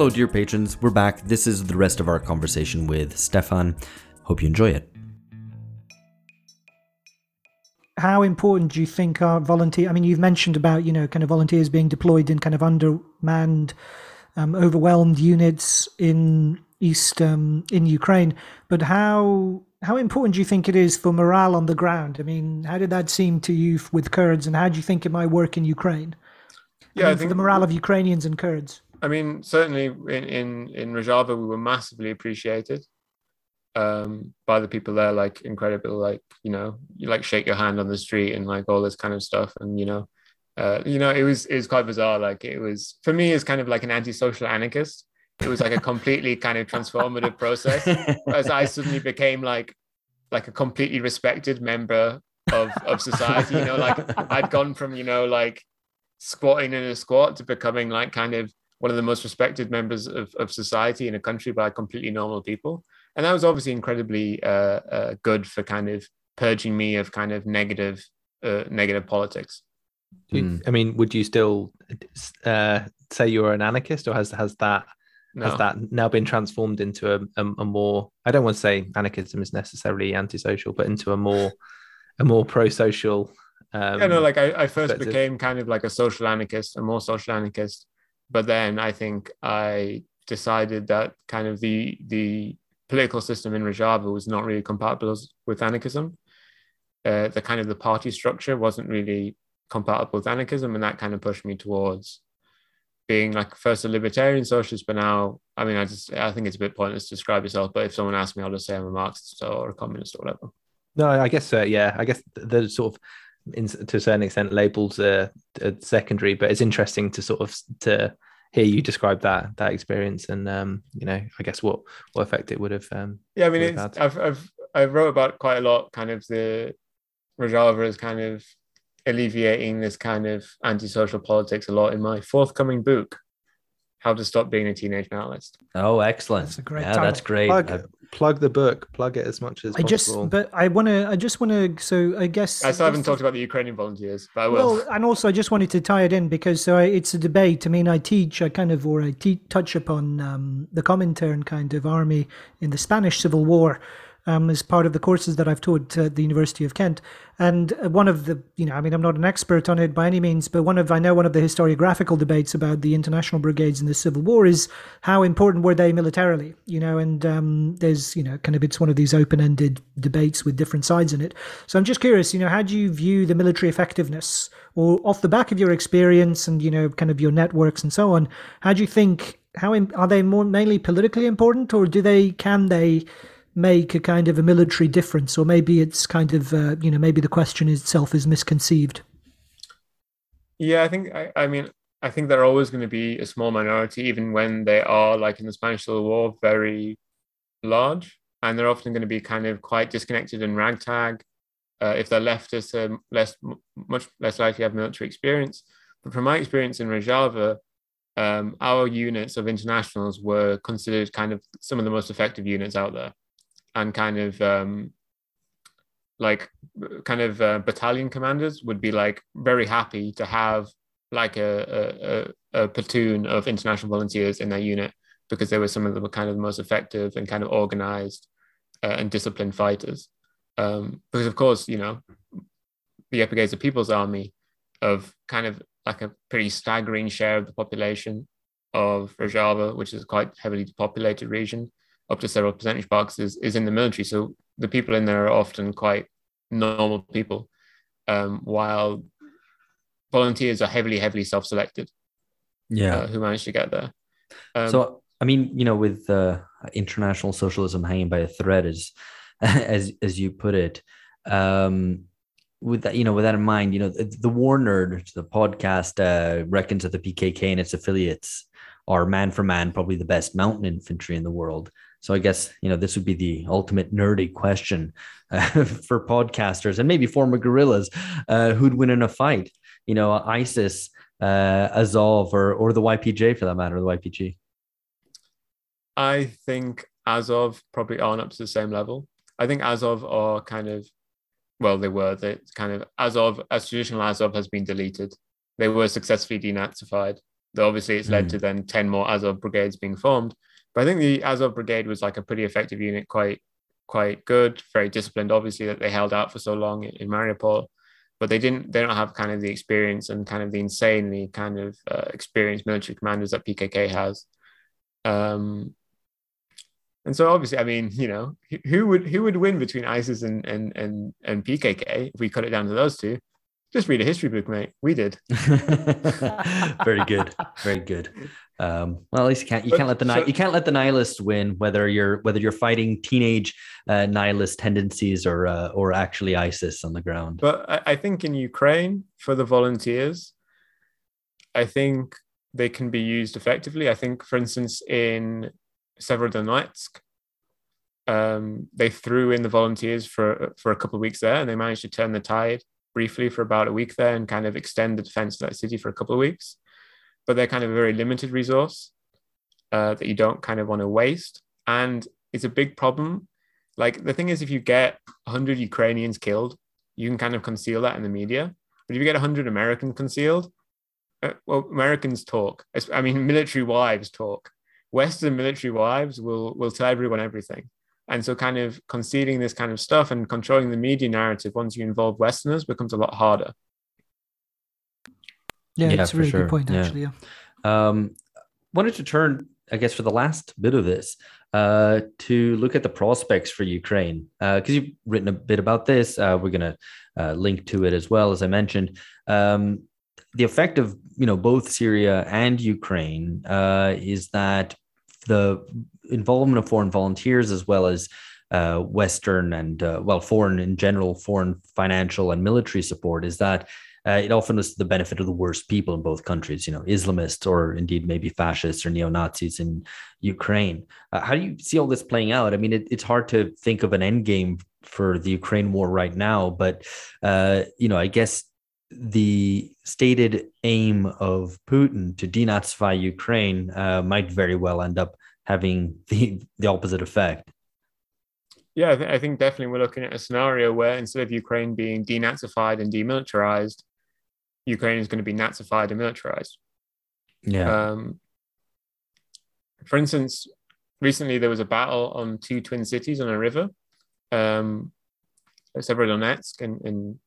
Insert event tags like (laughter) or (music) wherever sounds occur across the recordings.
Hello, dear patrons. We're back. This is the rest of our conversation with Stefan. Hope you enjoy it. How important do you think are volunteer? I mean, you've mentioned about you know kind of volunteers being deployed in kind of undermanned, um, overwhelmed units in east um, in Ukraine, but how how important do you think it is for morale on the ground? I mean, how did that seem to you with Kurds, and how do you think it might work in Ukraine? Yeah, I mean, I for the morale of Ukrainians and Kurds. I mean, certainly in in, in Rojava, we were massively appreciated um, by the people there. Like incredible, like you know, you like shake your hand on the street and like all this kind of stuff. And you know, uh, you know, it was it was quite bizarre. Like it was for me, it's kind of like an antisocial anarchist. It was like a completely kind of transformative process (laughs) as I suddenly became like like a completely respected member of of society. You know, like I'd gone from you know like squatting in a squat to becoming like kind of one of the most respected members of, of society in a country by completely normal people. And that was obviously incredibly uh, uh, good for kind of purging me of kind of negative uh, negative politics. You- Mm. I mean, would you still uh, say you're an anarchist, or has has that No. has that now been transformed into a, a, a more? I don't want to say anarchism is necessarily antisocial, but into a more a more pro-social. Um, yeah, no, like I, I first became kind of like a social anarchist, a more social anarchist, but then I think I decided that kind of the the political system in Rojava was not really compatible with anarchism. Uh, the kind of the party structure wasn't really compatible with anarchism, and that kind of pushed me towards being like first a libertarian socialist, but now I mean I just I think it's a bit pointless to describe yourself. But if someone asks me, I'll just say I'm a Marxist or a communist or whatever. No, I guess uh, yeah. I guess the, the sort of, in, to a certain extent, labels are, are secondary, but it's interesting to sort of to hear you describe that that experience, and um, you know, I guess what what effect it would have. Um, Yeah, I mean, it's, had. I've I've I wrote about quite a lot, kind of the Rojava is kind of alleviating this kind of antisocial politics a lot in my forthcoming book, How to Stop Being a Teenage Nihilist. Oh, excellent. That's a great yeah, that's great. plug, I- plug the book, plug it as much as I just, possible. but I want to, I just want to, so I guess. I still haven't talked about the Ukrainian volunteers, but I will. Well, and also I just wanted to tie it in because so I, it's a debate. I mean, I teach, I kind of, or I te- touch upon um, the Comintern kind of army in the Spanish Civil War um, as part of the courses that I've taught at the University of Kent. And uh, one of the, you know, I mean, I'm not an expert on it by any means, but one of, I know one of the historiographical debates about the international brigades in the Civil War is how important were they militarily, you know, and um, there's, you know, kind of, it's one of these open ended debates with different sides in it. So I'm just curious, you know, how do you view the military effectiveness or off the back of your experience and, you know, kind of your networks and so on? How do you think, how are they more mainly politically important or do they, can they, make a kind of a military difference or maybe it's kind of uh, you know maybe the question itself is misconceived Yeah, I think I, I mean I think they're always going to be a small minority, even when they are like in the Spanish Civil War, very large, and they're often going to be kind of quite disconnected and ragtag. Uh, if they're leftists, they're less much less likely to have military experience. But from my experience in Rojava, um, our units of internationals were considered kind of some of the most effective units out there, and kind of um, like kind of uh, battalion commanders would be like very happy to have like a, a, a, platoon of international volunteers in their unit because they were some of the kind of the most effective and kind of organized uh, and disciplined fighters. Um, because of course, you know, the YPG's a People's Army of kind of like a pretty staggering share of the population of Rojava, which is quite heavily populated region, up to several percentage marks, is, is in the military. So the people in there are often quite normal people, um, while volunteers are heavily, heavily self-selected yeah. uh, who manage to get there. Um, so I mean, you know, with uh, international socialism hanging by a thread, as (laughs) as as you put it, um, with that, you know, with that in mind, you know, the, the War Nerd, the podcast, uh, reckons that the PKK and its affiliates are man for man probably the best mountain infantry in the world. So I guess you know this would be the ultimate nerdy question uh, (laughs) for podcasters and maybe former guerrillas uh, who'd win in a fight. You know, ISIS, uh, Azov, or or the YPJ for that matter, the YPG. I think Azov probably aren't up to the same level. I think Azov are kind of, well, they were. They kind of Azov, as traditional Azov has been deleted. They were successfully denazified Though obviously it's led Mm. to then 10 more Azov brigades being formed. But I think the Azov brigade was like a pretty effective unit, quite quite good, very disciplined, obviously, that they held out for so long in, in Mariupol. But they didn't they don't have kind of the experience and kind of the insanely kind of uh, experienced military commanders that PKK has. Um, and so obviously, I mean, you know, who- who would who would win between ISIS and and and, and PKK if we cut it down to those two? Just read a history book, mate. We did. (laughs) (laughs) very good, very good. Um, well, at least you can't you can't let the so- you can't let the nihilists win, whether you're whether you're fighting teenage uh, nihilist tendencies or uh, or actually ISIS on the ground. But I, I think in Ukraine for the volunteers, I think they can be used effectively. I think, for instance, in Severodonetsk, um, they threw in the volunteers for for a couple of weeks there, and they managed to turn the tide briefly for about a week there, and kind of extend the defense of that city for a couple of weeks. But they're kind of a very limited resource uh, that you don't kind of want to waste, and it's a big problem. Like the thing is, if you get 100 Ukrainians killed, you can kind of conceal that in the media. But if you get 100 Americans concealed, uh, well, Americans talk. I mean, (laughs) military wives talk. Western military wives will will tell everyone everything. And so, kind of concealing this kind of stuff and controlling the media narrative once you involve Westerners becomes a lot harder. Yeah, Yeah, it's a really sure. good point, actually. Yeah. Um, wanted to turn, I guess, for the last bit of this, uh, to look at the prospects for Ukraine, because you've written a bit about this. Uh, we're going to uh, link to it as well, as I mentioned. Um, the effect of you know both Syria and Ukraine uh, is that the involvement of foreign volunteers as well as uh, Western and uh, well foreign in general, foreign financial and military support is that uh, it often is to the benefit of the worst people in both countries, you know, Islamists or indeed maybe fascists or neo Nazis in Ukraine. Uh, how do you see all this playing out? I mean, it, it's hard to think of an end game for the Ukraine war right now, but, uh, you know, I guess the stated aim of Putin to denazify Ukraine uh, might very well end up having (laughs) the, the opposite effect. Yeah, I, th- I think definitely we're looking at a scenario where instead of Ukraine being denazified and demilitarized, Ukraine is going to be nazified and militarized. Yeah. Um, for instance, recently there was a battle on two twin cities on a river, um, Severodonetsk and, and.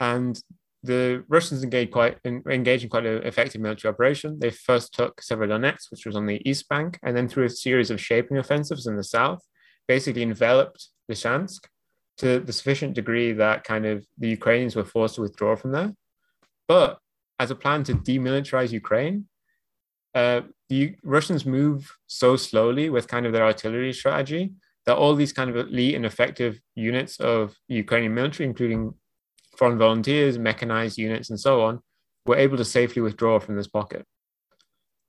And the Russians engaged quite en- engaged in quite an effective military operation. They first took Severodonetsk, which was on the east bank, and then through a series of shaping offensives in the south, basically enveloped Lysychansk to the sufficient degree that kind of the Ukrainians were forced to withdraw from there. But as a plan to demilitarize Ukraine, uh, the Russians move so slowly with kind of their artillery strategy that all these kind of elite and effective units of Ukrainian military, including foreign volunteers, mechanized units, and so on, were able to safely withdraw from this pocket.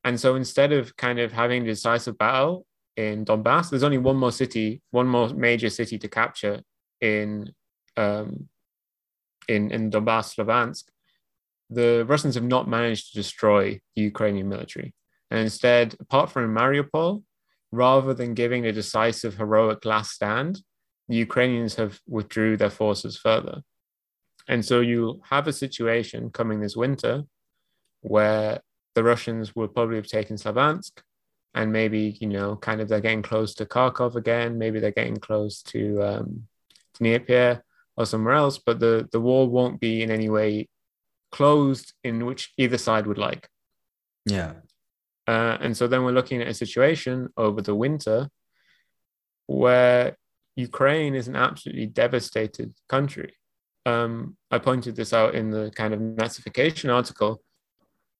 And so instead of kind of having a decisive battle in Donbass, there's only one more city, one more major city to capture in um, in in Donbass, Luhansk. The Russians have not managed to destroy the Ukrainian military, and instead, apart from Mariupol, rather than giving a decisive, heroic last stand, the Ukrainians have withdrew their forces further. And so you'll have a situation coming this winter where the Russians will probably have taken Slavansk and maybe, you know, kind of they're getting close to Kharkov again. Maybe they're getting close to, um, to Dnieper or somewhere else, but the, the war won't be in any way closed in which either side would like. Yeah. Uh, and so then we're looking at a situation over the winter where Ukraine is an absolutely devastated country. Um, I pointed this out in the kind of Nazification article,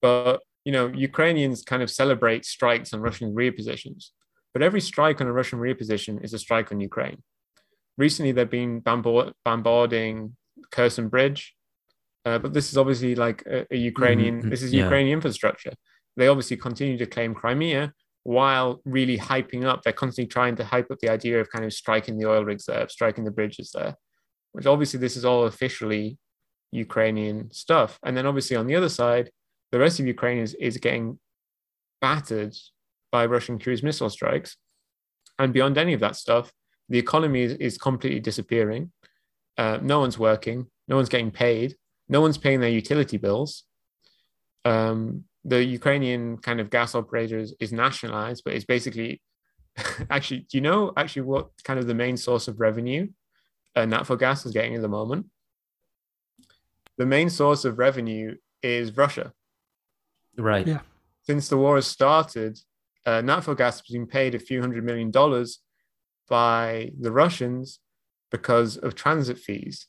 but you know, Ukrainians kind of celebrate strikes on Russian rear positions, but every strike on a Russian rear position is a strike on Ukraine. Recently, they've been bombard- bombarding Kherson Bridge, uh, but this is obviously like a, a Ukrainian. Mhm, This is yeah. Ukrainian infrastructure. They obviously continue to claim Crimea while really hyping up. They're constantly trying to hype up the idea of kind of striking the oil rigs there, striking the bridges there, which obviously this is all officially Ukrainian stuff. And then obviously on the other side, the rest of Ukraine is, is getting battered by Russian cruise missile strikes. And beyond any of that stuff, the economy is, is completely disappearing. Uh, no one's working, no one's getting paid, no one's paying their utility bills. um, the Ukrainian kind of gas operators is nationalized, but it's basically (laughs) actually, do you know actually what kind of the main source of revenue uh, Naftogaz is getting at the moment? The main source of revenue is Russia. Right. Yeah. Since the war has started, uh, Naftogaz has been paid a few hundred million dollars by the Russians because of transit fees.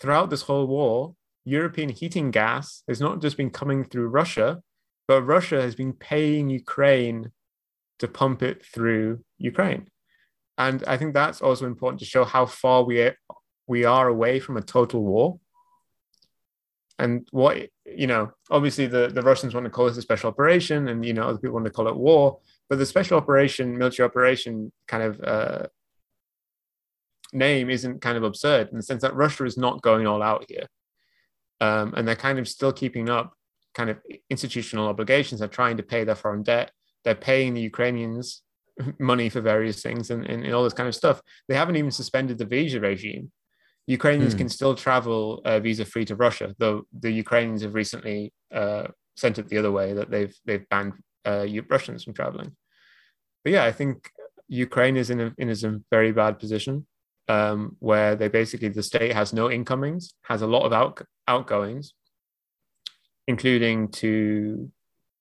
Throughout this whole war, European heating gas has not just been coming through Russia, but Russia has been paying Ukraine to pump it through Ukraine. And I think that's also important to show how far we are, we are away from a total war. And what, you know, obviously the, the Russians want to call this a special operation and, you know, other people want to call it war. But the special operation, military operation kind of uh, name isn't kind of absurd in the sense that Russia is not going all out here. Um, and they're kind of still keeping up kind of institutional obligations. They're trying to pay their foreign debt. They're paying the Ukrainians (laughs) money for various things and, and, and all this kind of stuff. They haven't even suspended the visa regime. Ukrainians Hmm. can still travel uh, visa free to Russia, though the Ukrainians have recently uh, sent it the other way that they've they've banned uh, Russians from traveling. But yeah, I think Ukraine is in a, in a very bad position um, where they basically the state has no incomings, has a lot of out, outgoings, including to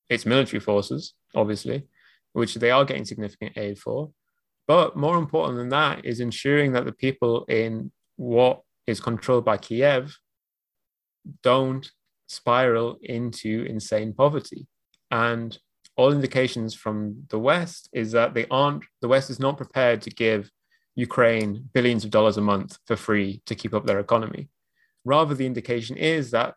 its military forces, obviously, which they are getting significant aid for. But more important than that is ensuring that the people in what is controlled by Kiev don't spiral into insane poverty. And all indications from the West is that they aren't, the West is not prepared to give Ukraine billions of dollars a month for free to keep up their economy. Rather, the indication is that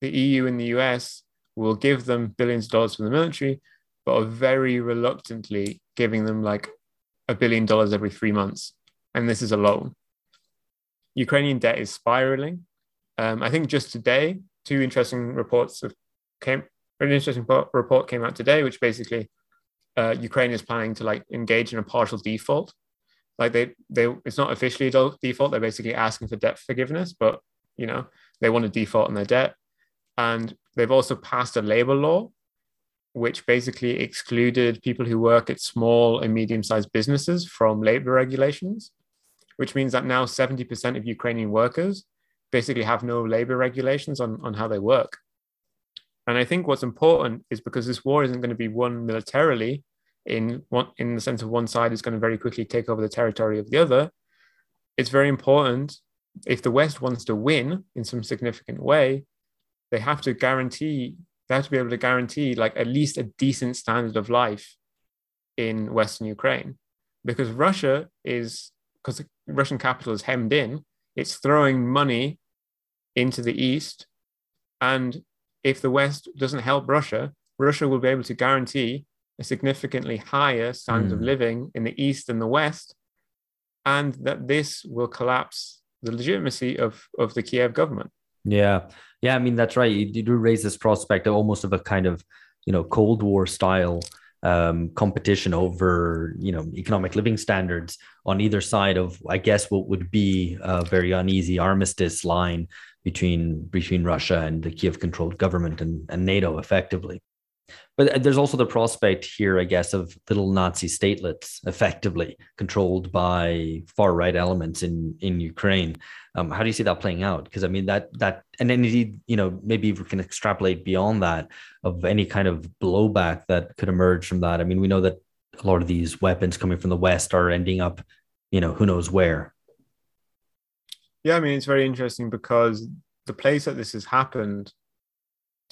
the EU and the US will give them billions of dollars for the military, but are very reluctantly giving them like a billion dollars every three months. And this is a loan. Ukrainian debt is spiraling. Um, I think just today, two interesting reports have came. An interesting report came out today, which basically uh, Ukraine is planning to like engage in a partial default. Like they, they, it's not officially a default. They're basically asking for debt forgiveness, but you know they want to default on their debt, and they've also passed a labor law, which basically excluded people who work at small and medium-sized businesses from labor regulations which means that now 70% of Ukrainian workers basically have no labor regulations on, on how they work. And I think what's important is because this war isn't going to be won militarily in one in the sense of one side is going to very quickly take over the territory of the other. It's very important if the West wants to win in some significant way, they have to guarantee they have to be able to guarantee like at least a decent standard of life in Western Ukraine. Because Russia is because Russian capital is hemmed in, it's throwing money into the East. And if the West doesn't help Russia, Russia will be able to guarantee a significantly higher standard of Hmm. living in the East and the West, and that this will collapse the legitimacy of, of the Kiev government. Yeah, yeah. I mean, that's right. You, you do raise this prospect of almost of a kind of, you know, Cold War style um, competition over, you know, economic living standards on either side of, I guess, what would be a very uneasy armistice line between between Russia and the Kiev-controlled government and, and NATO, effectively. But there's also the prospect here, I guess, of little Nazi statelets effectively controlled by far right elements in in Ukraine. Um, how do you see that playing out? Because I mean that that and then indeed, you know, maybe we can extrapolate beyond that of any kind of blowback that could emerge from that. I mean, we know that a lot of these weapons coming from the West are ending up, you know, who knows where. Yeah, I mean, it's very interesting because the place that this has happened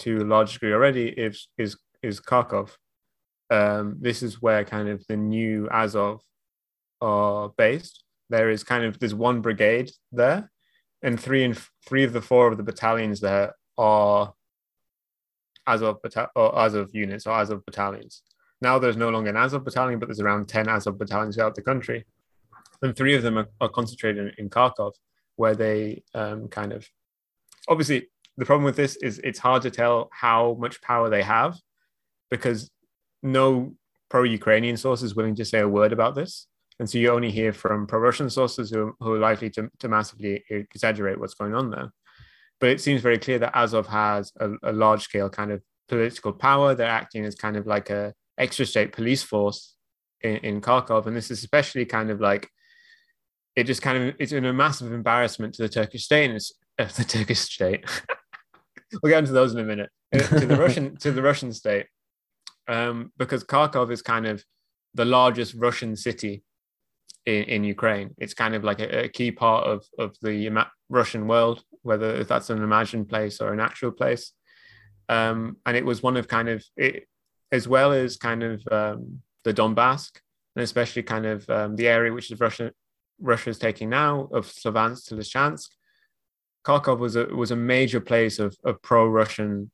to a large degree already is is is Kharkov. Um, this is where kind of the new Azov are based. There is kind of there's one brigade there, and three and three of the four of the battalions there are Azov or Azov units or Azov battalions. Now there's no longer an Azov battalion, but there's around ten Azov battalions throughout the country, and three of them are, are concentrated in, in Kharkov, where they um, kind of obviously the problem with this is it's hard to tell how much power they have because no pro-Ukrainian source is willing to say a word about this. And so you only hear from pro-Russian sources who, who are likely to, to massively exaggerate what's going on there. But it seems very clear that Azov has a, a large-scale kind of political power. They're acting as kind of like a extra state police force in, in Kharkov, and this is especially kind of like it just kind of it's in a massive embarrassment to the Turkish state and uh, the Turkish state. (laughs) we'll get into those in a minute. Uh, to the Russian (laughs) to the Russian state, um, because Kharkov is kind of the largest Russian city in, in Ukraine. It's kind of like a, a key part of of the Russian world, whether if that's an imagined place or an actual place. Um, and it was one of kind of it, as well as kind of um, the Donbass, and especially kind of um, the area which is Russia Russia is taking now of Slovansk to Lysychansk. Kharkov was a was a major place of, of pro-Russian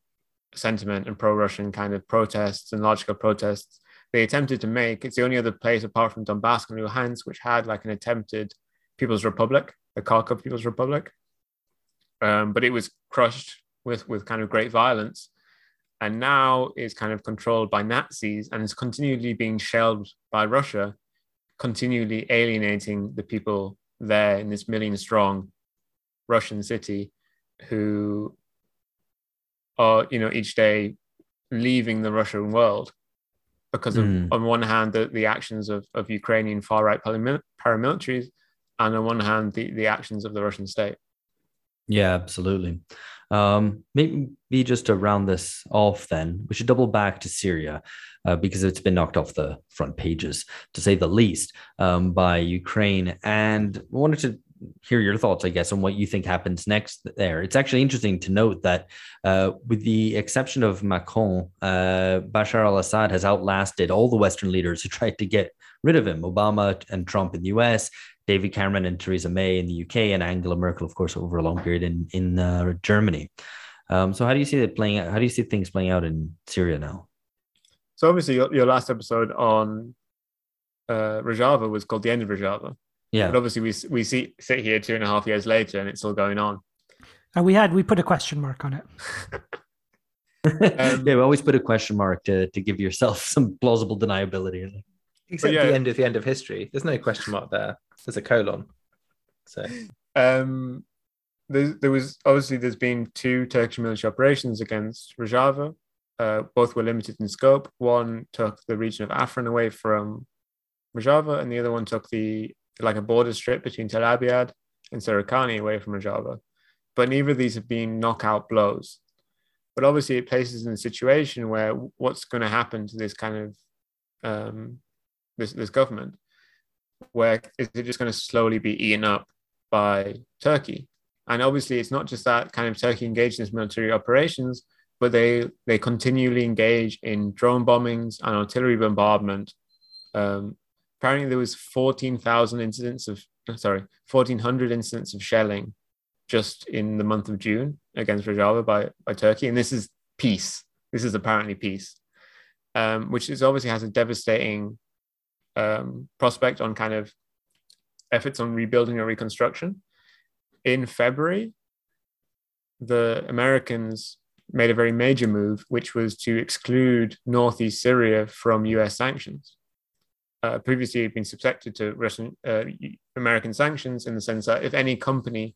sentiment and pro-Russian kind of protests and large scale protests they attempted to make. It's the only other place apart from Donbass and Luhansk which had like an attempted People's Republic, the Kharkov People's Republic. Um, but it was crushed with with kind of great violence, and now is kind of controlled by Nazis and is continually being shelled by Russia, continually alienating the people there in this million strong Russian city, who are you know each day leaving the Russian world because of, mm. on one hand, the, the actions of, of Ukrainian far right paramilitaries, and on one hand, the, the actions of the Russian state. Yeah, absolutely. Um, maybe just to round this off, then we should double back to Syria uh, because it's been knocked off the front pages, to say the least, um, by Ukraine. And wanted to hear your thoughts, I guess, on what you think happens next there. It's actually interesting to note that, uh, with the exception of Macron, uh, Bashar al Assad has outlasted all the Western leaders who tried to get rid of him Obama and Trump in the US, David Cameron and Theresa May in the UK, and Angela Merkel, of course, over a long period in, in uh, Germany. Um, so, how do you see it playing? How do you see things playing out in Syria now? So, obviously, your, your last episode on uh, Rojava was called The End of Rojava. Yeah. But obviously, we we see sit here two and a half years later, and it's still going on. And we had we put a question mark on it. um, yeah, we always put a question mark to to give yourself (laughs) some plausible deniability. Except yeah. the end of the end of history. There's no question mark there. There's a colon. So. Um, there, there was obviously there's been two Turkish military operations against Rojava. Uh, both were limited in scope. One took the region of Afrin away from Rojava, and the other one took the like a border strip between Tel Abyad and Serikani away from Rojava. But neither of these have been knockout blows. But obviously, it places in a situation where what's going to happen to this kind of um, this this government? Where is it just going to slowly be eaten up by Turkey? And obviously, it's not just that kind of Turkey engaged in its military operations, but they they continually engage in drone bombings and artillery bombardment um, apparently there was 14,000 incidents of sorry 1,400 incidents of shelling just in the month of June against Rojava by by Turkey, and this is peace. This is apparently peace, um, which is obviously has a devastating um, prospect on kind of efforts on rebuilding or reconstruction. In February, the Americans made a very major move, which was to exclude northeast Syria from US sanctions uh, previously it had been subjected to Russian uh, American sanctions in the sense that if any company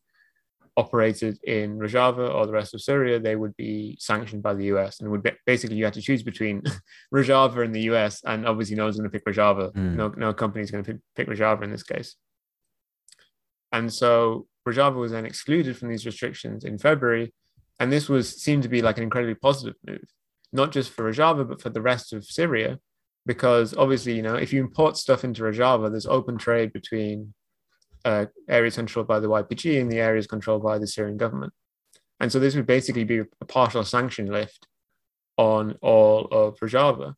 operated in Rojava or the rest of Syria, they would be sanctioned by the US. And would be, basically you had to choose between (laughs) Rojava and the US, and obviously no one's going to pick Rojava. Mm. No, no company is going to pick, pick Rojava in this case. And so Rojava was then excluded from these restrictions in February, and this was seemed to be like an incredibly positive move, not just for Rojava but for the rest of Syria, because obviously, you know, if you import stuff into Rojava, there's open trade between uh, areas controlled by the YPG and the areas controlled by the Syrian government. And so this would basically be a partial sanction lift on all of Rojava,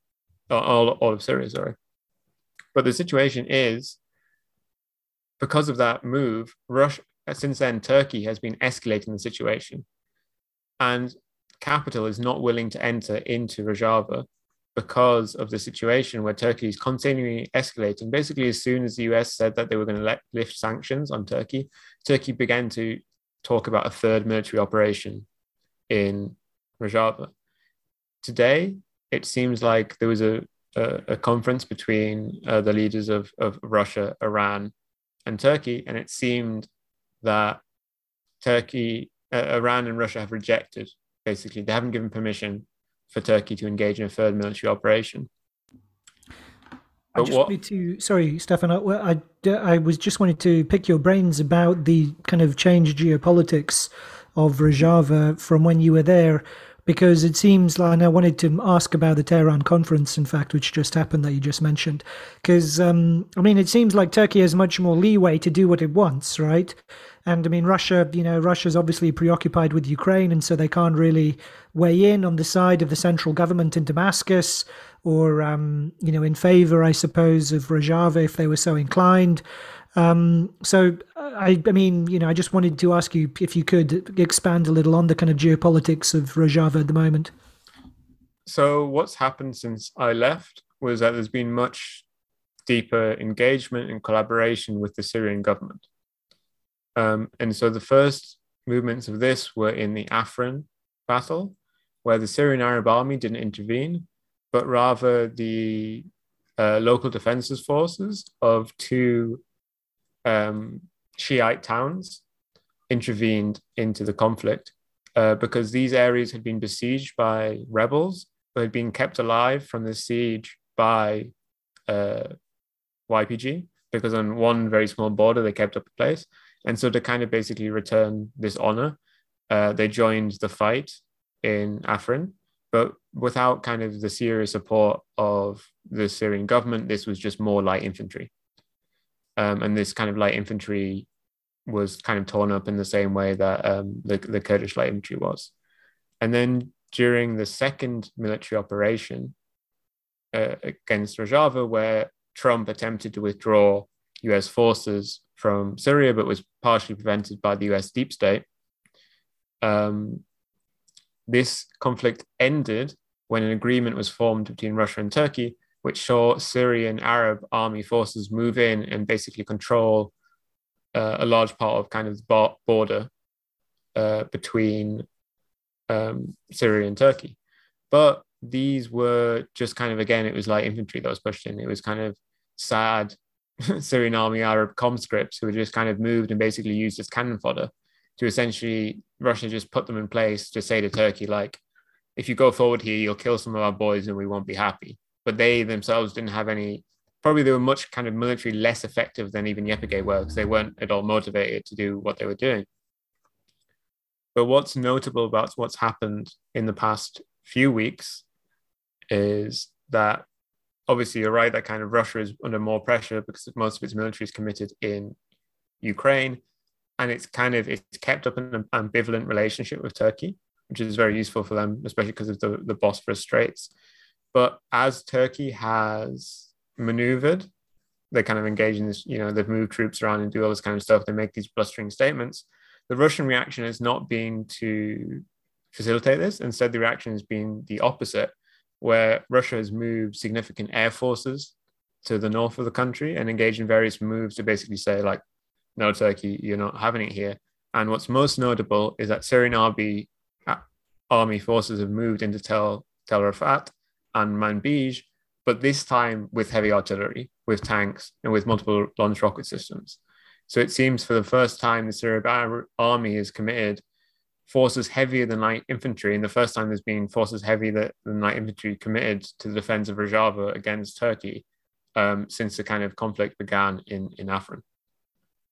uh, all, all of Syria, sorry. But the situation is, because of that move, Russia, since then, Turkey has been escalating the situation. And capital is not willing to enter into Rojava because of the situation where Turkey is continually escalating. Basically, as soon as the US said that they were going to let, lift sanctions on Turkey, Turkey began to talk about a third military operation in Rojava. Today, it seems like there was a, a, a conference between uh, the leaders of, of Russia, Iran, and Turkey, and it seemed that Turkey, uh, Iran, and Russia have rejected. Basically, they haven't given permission for Turkey to engage in a third military operation. I just what, wanted to, sorry, Stefan, I, I, I was just wanted to pick your brains about the kind of changed geopolitics of Rojava from when you were there, because it seems like, and I wanted to ask about the Tehran conference, in fact, which just happened that you just mentioned, because, um, I mean, it seems like Turkey has much more leeway to do what it wants, right? And I mean, Russia, you know, Russia's obviously preoccupied with Ukraine, and so they can't really weigh in on the side of the central government in Damascus or, um, you know, in favor, I suppose, of Rojava if they were so inclined. Um, so, I, I mean, you know, I just wanted to ask you if you could expand a little on the kind of geopolitics of Rojava at the moment. So, what's happened since I left was that there's been much deeper engagement and collaboration with the Syrian government. Um, and so the first movements of this were in the Afrin battle, where the Syrian Arab army didn't intervene, but rather the uh, local defenses forces of two um, Shiite towns intervened into the conflict uh, because these areas had been besieged by rebels, but had been kept alive from the siege by uh, YPG because on one very small border they kept up a place. And so to kind of basically return this honor, uh, they joined the fight in Afrin, but without kind of the serious support of the Syrian government, this was just more light infantry. Um, and this kind of light infantry was kind of torn up in the same way that um, the, the Kurdish light infantry was. And then during the second military operation uh, against Rojava, where Trump attempted to withdraw US forces from Syria, but was partially prevented by the US deep state. Um, this conflict ended when an agreement was formed between Russia and Turkey, which saw Syrian Arab army forces move in and basically control uh, a large part of kind of the border uh, between um, Syria and Turkey. But these were just kind of, again, it was like infantry that was pushed in. It was kind of sad (laughs) Syrian army Arab conscripts who were just kind of moved and basically used as cannon fodder to essentially Russia just put them in place to say to Turkey, like, if you go forward here, you'll kill some of our boys and we won't be happy. But they themselves didn't have any, probably they were much kind of military less effective than even YPG were because they weren't at all motivated to do what they were doing. But what's notable about what's happened in the past few weeks is that obviously you're right that kind of Russia is under more pressure because most of its military is committed in Ukraine, and it's kind of it's kept up an ambivalent relationship with Turkey, which is very useful for them, especially because of the the Bosphorus Straits. But as Turkey has maneuvered, they kind of engage in this, you know, they've moved troops around and do all this kind of stuff. They make these blustering statements. The Russian reaction has not been to facilitate this. Instead, the reaction has been the opposite, where Russia has moved significant air forces to the north of the country and engaged in various moves to basically say, like, no, Turkey, you're not having it here. And what's most notable is that Syrian army, army forces have moved into Tel, Tel Rafat and Manbij, but this time with heavy artillery, with tanks, and with multiple launch rocket systems. So it seems for the first time the Syrian army has committed forces heavier than light infantry. And the first time there's been forces heavier than light infantry committed to the defense of Rojava against Turkey um, since the kind of conflict began in, in Afrin.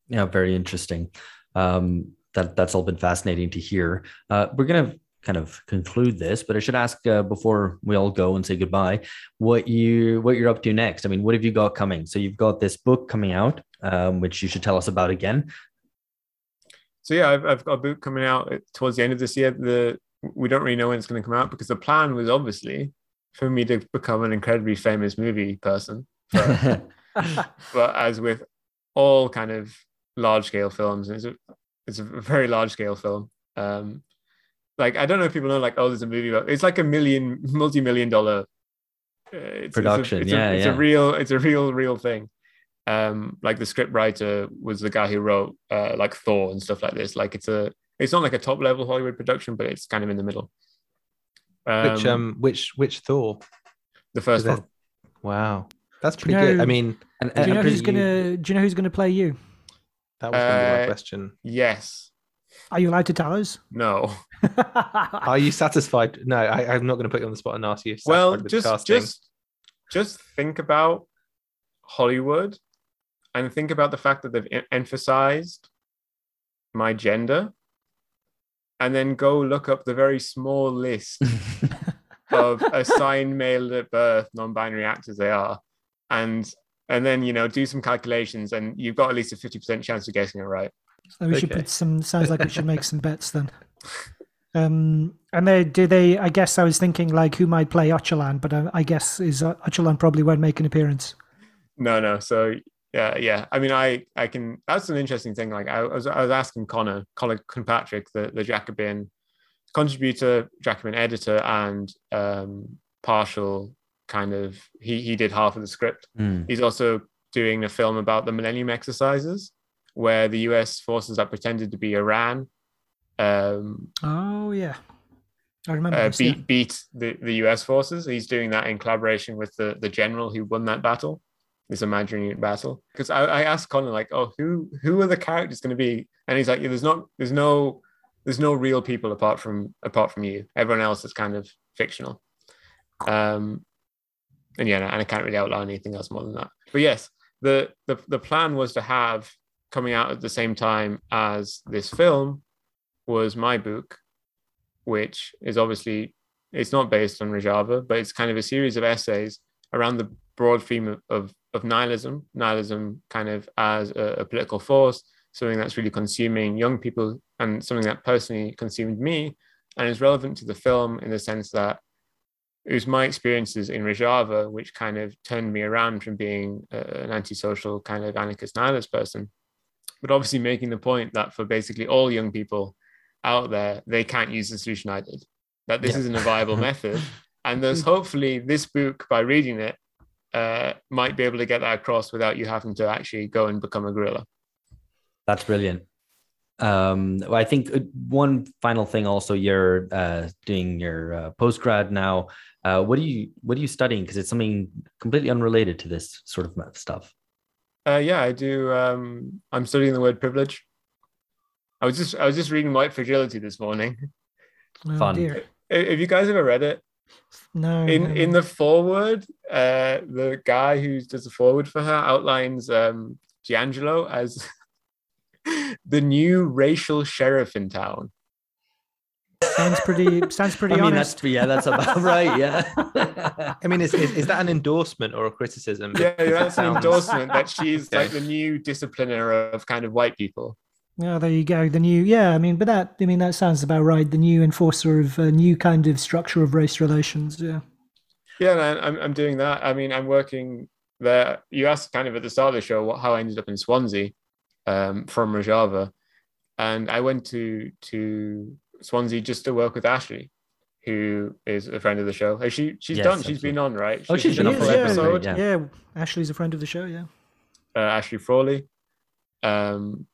Yeah, very interesting. Um, that, that's all been fascinating to hear. Uh, we're going to kind of conclude this, but I should ask uh, before we all go and say goodbye, what you what you're up to next. I mean, what have you got coming? So you've got this book coming out, um, which you should tell us about again so yeah, I've, I've got a book coming out towards the end of this year. The we don't really know when it's going to come out because the plan was obviously for me to become an incredibly famous movie person. But, (laughs) but as with all kind of large scale films, it's a, it's a very large scale film. Um, like I don't know if people know, like oh, there's a movie about it's like a million, multi million dollar uh, production. It's a, it's yeah, a, it's yeah. a real, it's a real, real thing. Um like the script writer was the guy who wrote uh like thor and stuff like this. Like it's a it's not like a top level hollywood production but it's kind of in the middle. Um, which um which which thor? The first one wow. That's pretty you know, good. i mean and, do you know who's gonna do you know who's gonna play you? That was gonna be my uh, question. yes Are you allowed to tell us? No. (laughs) Are you satisfied? No, I, I'm not going to put you on the spot and ask you. well, satisfied with the just casting. just just think about Hollywood and think about the fact that they've em- emphasized my gender and then go look up the very small list (laughs) of assigned male at birth non-binary actors they are and and then you know do some calculations and you've got at least a 50% chance of getting it right So we should Okay. put some. Sounds like we should make some bets then. (laughs) Um, and they do they? I guess I was thinking like who might play Öcalan, but I, I guess is uh, Öcalan probably won't make an appearance. no no so yeah yeah i mean i i can that's an interesting thing like i was i was asking connor connor Kilpatrick, the the jacobin contributor jacobin editor and um partial kind of he he did half of the script Mm. He's also doing a film about the Millennium Exercises, where the US forces that pretended to be Iran um, Oh yeah, I remember. uh, this, yeah. beat beat the, the US forces. He's doing that in collaboration with the, the general who won that battle, this imaginary battle. Because I, I asked Connor like, oh, who who are the characters going to be? And he's like, yeah, there's not there's no there's no real people apart from apart from you. Everyone else is kind of fictional. Um, and yeah, and I can't really outline anything else more than that. But yes, the the the plan was to have coming out at the same time as this film was my book, which is obviously it's not based on Rojava, but it's kind of a series of essays around the broad theme of, of, of nihilism, nihilism kind of as a, a political force, something that's really consuming young people and something that personally consumed me and is relevant to the film in the sense that it was my experiences in Rojava which kind of turned me around from being uh, an antisocial kind of anarchist nihilist person. But obviously making the point that for basically all young people out there, they can't use the solution I did. That this Yeah. isn't a viable (laughs) method. And thus hopefully this book, by reading it, uh, might be able to get that across without you having to actually go and become a guerrilla. That's brilliant. Um, I think uh, one final thing also, you're uh, doing your uh, postgrad now. Uh, what are you What are you studying? Because it's something completely unrelated to this sort of stuff. Uh, yeah, I do. Um, I'm studying the word privilege. I was just I was just reading White Fragility this morning. Oh, fun. dear. Have you guys ever read it? No. in no, in the foreword, uh, the guy who does the foreword for her outlines um, DiAngelo as (laughs) the new racial sheriff in town. Sounds pretty sounds (laughs) pretty I mean, honest. that's yeah, that's about right. Yeah. (laughs) I mean, is, is, is that an endorsement or a criticism? Yeah, Because it that's an endorsement that she's (laughs) Okay. like the new discipliner of kind of white people. Oh, there you go. The new, yeah. I mean, but that, I mean, that sounds about right. The new enforcer of a new kind of structure of race relations. Yeah. Yeah, and I- I'm I'm doing that. I mean, I'm working there. You asked kind of at the start of the show what, how I ended up in Swansea um, from Rojava, and I went to to Swansea just to work with Ashley, who is a friend of the show. Has she she's Yes, done. She's absolutely. been on, right? Oh, she's been been on on for yeah, episode. yeah. Yeah. Ashley's a friend of the show. Yeah. uh, Ashley Frawley. Um,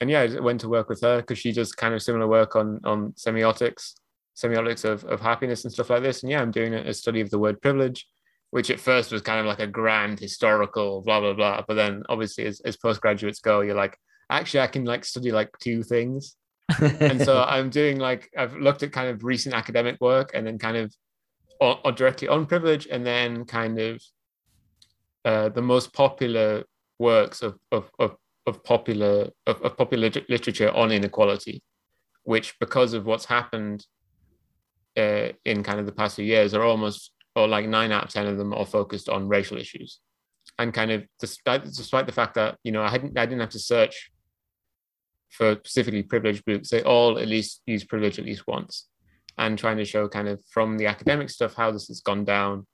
and yeah, I went to work with her because she does kind of similar work on on semiotics, semiotics of, of happiness and stuff like this. And yeah, I'm doing a, a study of the word privilege, which at first was kind of like a grand historical blah blah blah. But then obviously as, as postgraduates go, you're like, actually I can like study like two things. And so (laughs) I'm doing like I've looked at kind of recent academic work and then kind of or, or directly on privilege and then kind of uh, the most popular works of of, of, of popular of, of popular literature on inequality, which because of what's happened uh, in kind of the past few years are almost or like nine out of ten of them are focused on racial issues, and kind of despite despite the fact that you know I hadn't I didn't have to search for specifically privileged groups, they all at least use privilege at least once, and trying to show kind of from the academic stuff how this has gone down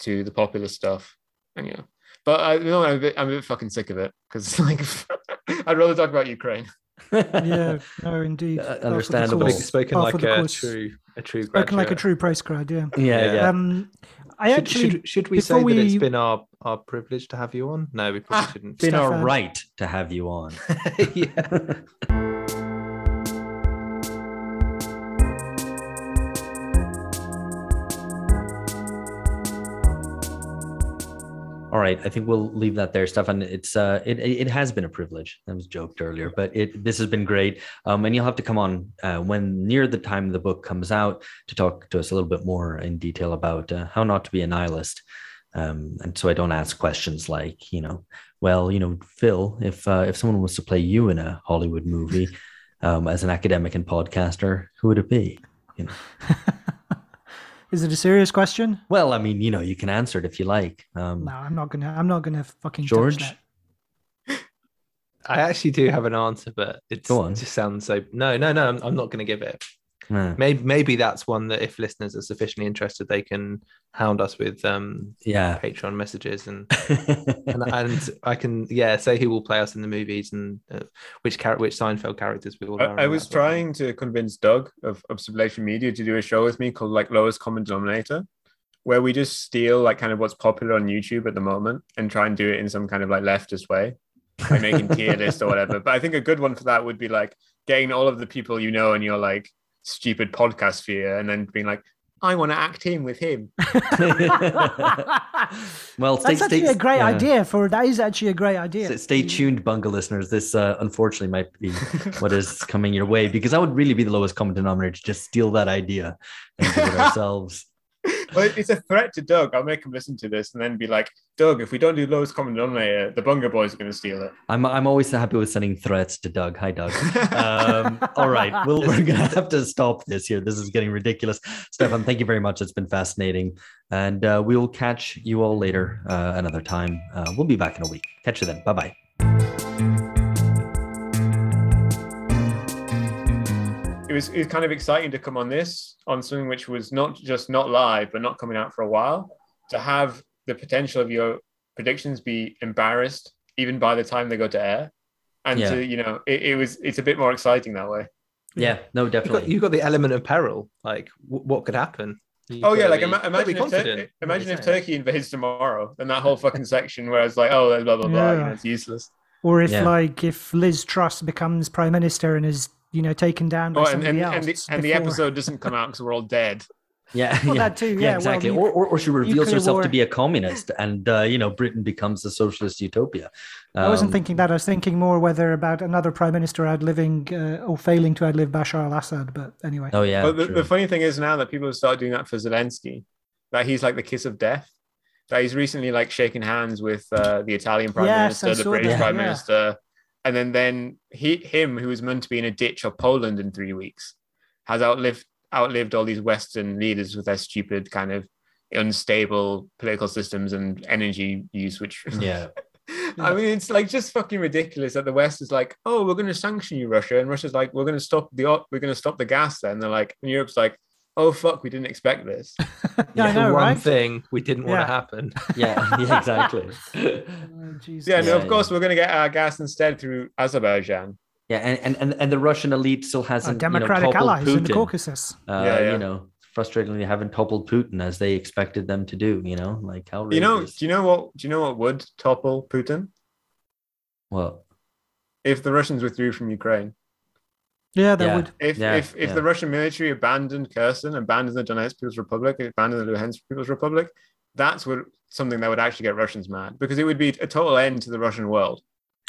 to the popular stuff, and you know. But I, you know, I'm a bit, I'm a bit fucking sick of it because (laughs) like (laughs) I'd rather talk about Ukraine. Yeah. (laughs) No, indeed. Uh, Par for the understandable. course. Spoken like a course. true a true Spoken like a true price grad. Yeah. yeah, yeah. Um, I should, actually. should, should we before say that it's we- been our, our privilege to have you on? No, we probably Ah, shouldn't. It's been our right to have you on. (laughs) yeah. (laughs) All right, I think we'll leave that there, Stefan. It's uh, it it has been a privilege. That was joked earlier, but it this has been great. Um, and you'll have to come on uh, when near the time the book comes out to talk to us a little bit more in detail about uh, how not to be a nihilist. Um, and so I don't ask questions like, you know, well, you know, Phil, if uh, if someone was to play you in a Hollywood movie um, as an academic and podcaster, who would it be? You know. (laughs) Is it a serious question? Well, I mean, you know, you can answer it if you like. Um, No, I'm not gonna. I'm not gonna fucking touch George? that. I actually do have an answer, but it's, Go on. it just sounds so. No, no, no. I'm, I'm not going to give it. Maybe maybe that's one that if listeners are sufficiently interested, they can hound us with um, yeah. Patreon messages and (laughs) and, and I can yeah say who will play us in the movies and uh, which character which Seinfeld characters we will. I, I was trying to convince Doug of, of Sublation Media to do a show with me called like Lowest Common Denominator, where we just steal like kind of what's popular on YouTube at the moment and try and do it in some kind of like leftist way, like making tier (laughs) list or whatever. But I think a good one for that would be like getting all of the people you know and you're like stupid podcast sphere and then being like, I want to act in with him. (laughs) (laughs) well, stay, That's actually stay- a great yeah. idea. For that is actually a great idea. S- Stay tuned, Bunga listeners. This uh, unfortunately might be (laughs) what is coming your way because that would really be the lowest common denominator to just steal that idea and do it ourselves. Well, it's a threat to Doug. I'll make him listen to this and then be like, Doug, if we don't do lowest common denominator, the Bunga boys are going to steal it. I'm I'm always so happy with sending threats to Doug. Hi, Doug. (laughs) Um, all right, well, we're gonna have to stop this here. This is getting ridiculous. Stefan, thank you very much. It's been fascinating, and uh, we will catch you all later uh, another time. Uh, we'll be back in a week. Catch you then. Bye bye. Was it was kind of exciting to come on this on something which was not just not live but not coming out for a while to have the potential of your predictions be embarrassed even by the time they go to air and Yeah. to you know it, it was it's a bit more exciting that way Yeah, no, You've got, definitely. you've got the element of peril. Like w- what could happen? You've oh yeah like be- ima- you've gotta be imagine if, Tur- confident in what imagine if turkey invades tomorrow and that whole fucking section where it's like oh blah blah blah you know, it's useless or if Yeah. like if Liz Truss becomes prime minister and is you know taken down by oh and, somebody and, else. and, the, and the episode doesn't come out because we're all dead (laughs) Yeah, Well, yeah, that too, yeah, yeah, well, exactly. nu- or, or, or she reveals herself war- to be a communist, and uh, you know, Britain becomes a socialist utopia. I wasn't Um, thinking that. I was thinking more whether about another prime minister outliving uh, or failing to outlive Bashar al-Assad. But anyway, Oh yeah, but the, the funny thing is now that people have started doing that for Zelensky, that he's like the kiss of death. That he's recently like shaking hands with uh, the Italian prime Yes, minister, the British that, prime yeah. minister, and then then he him who was meant to be in a ditch of Poland in three weeks has outlived outlived all these Western leaders with their stupid kind of unstable political systems and energy use, which (laughs) yeah, I mean, it's like just fucking ridiculous that the West is like, oh, we're going to sanction you, Russia, and Russia's like, we're going to stop the we're going to stop the gas. Then they're like, and Europe's like, oh fuck, we didn't expect this. (laughs) yeah, I For know, one right? thing we didn't want Yeah. to happen. (laughs) yeah, yeah, exactly. Oh, Jesus. Yeah, no, Yeah, of course yeah. we're going to get our gas instead through Azerbaijan. Yeah, and, and, and, and the Russian elite still Our hasn't democratic you know, toppled allies Putin. in the Caucasus. Uh, Yeah, yeah. You know, frustratingly, they haven't toppled Putin as they expected them to do. You know, like how You know, do you know what? Do you know what would topple Putin well, if the Russians withdrew from Ukraine? Yeah, that Yeah. would. If Yeah, if if yeah. the Russian military abandoned Kherson, abandoned the Donetsk People's Republic, abandoned the Luhansk People's Republic, that's what something that would actually get Russians mad because it would be a total end to the Russian world.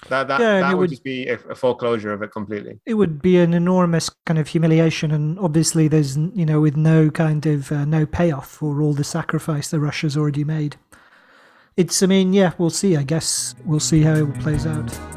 That that, Yeah, that would, would- just be a, a foreclosure of it completely. It would be an enormous kind of humiliation, and obviously, there's you know, with no kind of uh, no payoff for all the sacrifice that Russia's already made. It's, I mean, yeah, we'll see. I guess we'll see how it plays out.